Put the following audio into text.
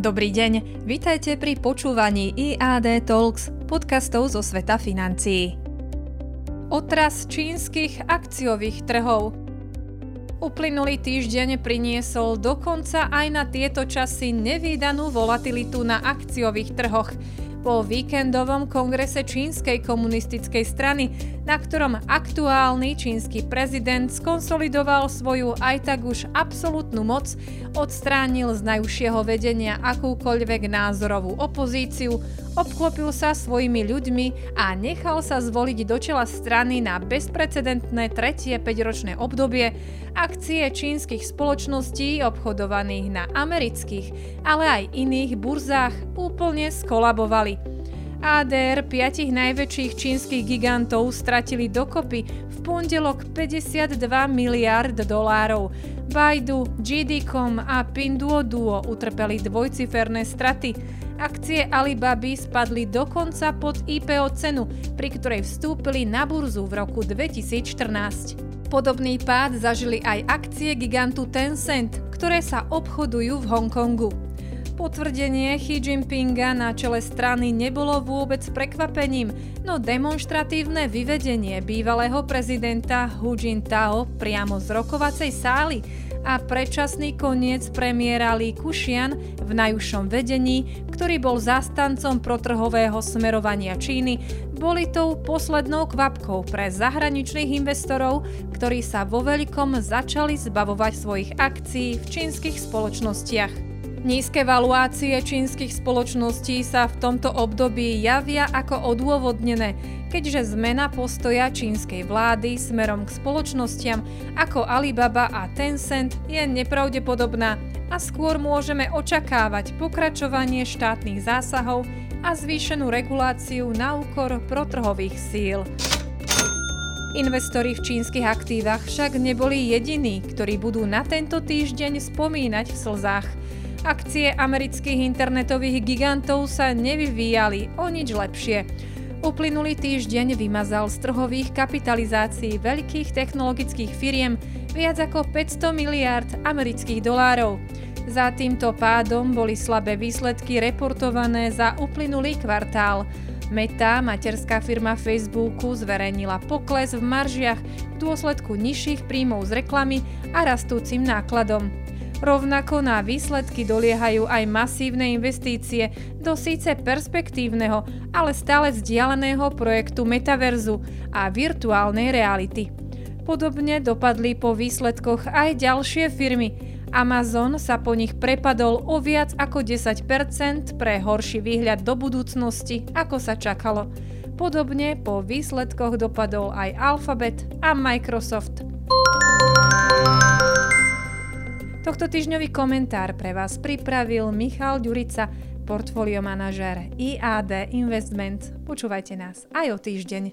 Dobrý deň, vitajte pri počúvaní IAD Talks, podcastov zo sveta financií. Otras čínskych akciových trhov Uplynulý týždeň priniesol dokonca aj na tieto časy nevýdanú volatilitu na akciových trhoch – po víkendovom kongrese čínskej komunistickej strany, na ktorom aktuálny čínsky prezident skonsolidoval svoju aj tak už absolútnu moc, odstránil z najúžšieho vedenia akúkoľvek názorovú opozíciu, obklopil sa svojimi ľuďmi a nechal sa zvoliť do čela strany na bezprecedentné tretie 5-ročné obdobie akcie čínskych spoločností obchodovaných na amerických, ale aj iných burzách úplne skolabovali. ADR piatich najväčších čínskych gigantov stratili dokopy v pondelok 52 miliard dolárov. Baidu, GD.com a Pinduoduo utrpeli dvojciferné straty. Akcie Alibaby spadli dokonca pod IPO cenu, pri ktorej vstúpili na burzu v roku 2014. Podobný pád zažili aj akcie gigantu Tencent, ktoré sa obchodujú v Hongkongu. Potvrdenie Xi Jinpinga na čele strany nebolo vôbec prekvapením, no demonstratívne vyvedenie bývalého prezidenta Hu Jintao priamo z rokovacej sály a predčasný koniec premiéra Li Kušian v najúžšom vedení, ktorý bol zastancom protrhového smerovania Číny, boli tou poslednou kvapkou pre zahraničných investorov, ktorí sa vo veľkom začali zbavovať svojich akcií v čínskych spoločnostiach. Nízke valuácie čínskych spoločností sa v tomto období javia ako odôvodnené, keďže zmena postoja čínskej vlády smerom k spoločnostiam ako Alibaba a Tencent je nepravdepodobná a skôr môžeme očakávať pokračovanie štátnych zásahov a zvýšenú reguláciu na úkor protrhových síl. Investori v čínskych aktívach však neboli jediní, ktorí budú na tento týždeň spomínať v slzách. Akcie amerických internetových gigantov sa nevyvíjali o nič lepšie. Uplynulý týždeň vymazal z trhových kapitalizácií veľkých technologických firiem viac ako 500 miliárd amerických dolárov. Za týmto pádom boli slabé výsledky reportované za uplynulý kvartál. Meta, materská firma Facebooku, zverejnila pokles v maržiach v dôsledku nižších príjmov z reklamy a rastúcim nákladom. Rovnako na výsledky doliehajú aj masívne investície do síce perspektívneho, ale stále vzdialeného projektu metaverzu a virtuálnej reality. Podobne dopadli po výsledkoch aj ďalšie firmy. Amazon sa po nich prepadol o viac ako 10% pre horší výhľad do budúcnosti, ako sa čakalo. Podobne po výsledkoch dopadol aj Alphabet a Microsoft. Tohto týždňový komentár pre vás pripravil Michal Ďurica, portfólio manažer IAD Investment. Počúvajte nás aj o týždeň.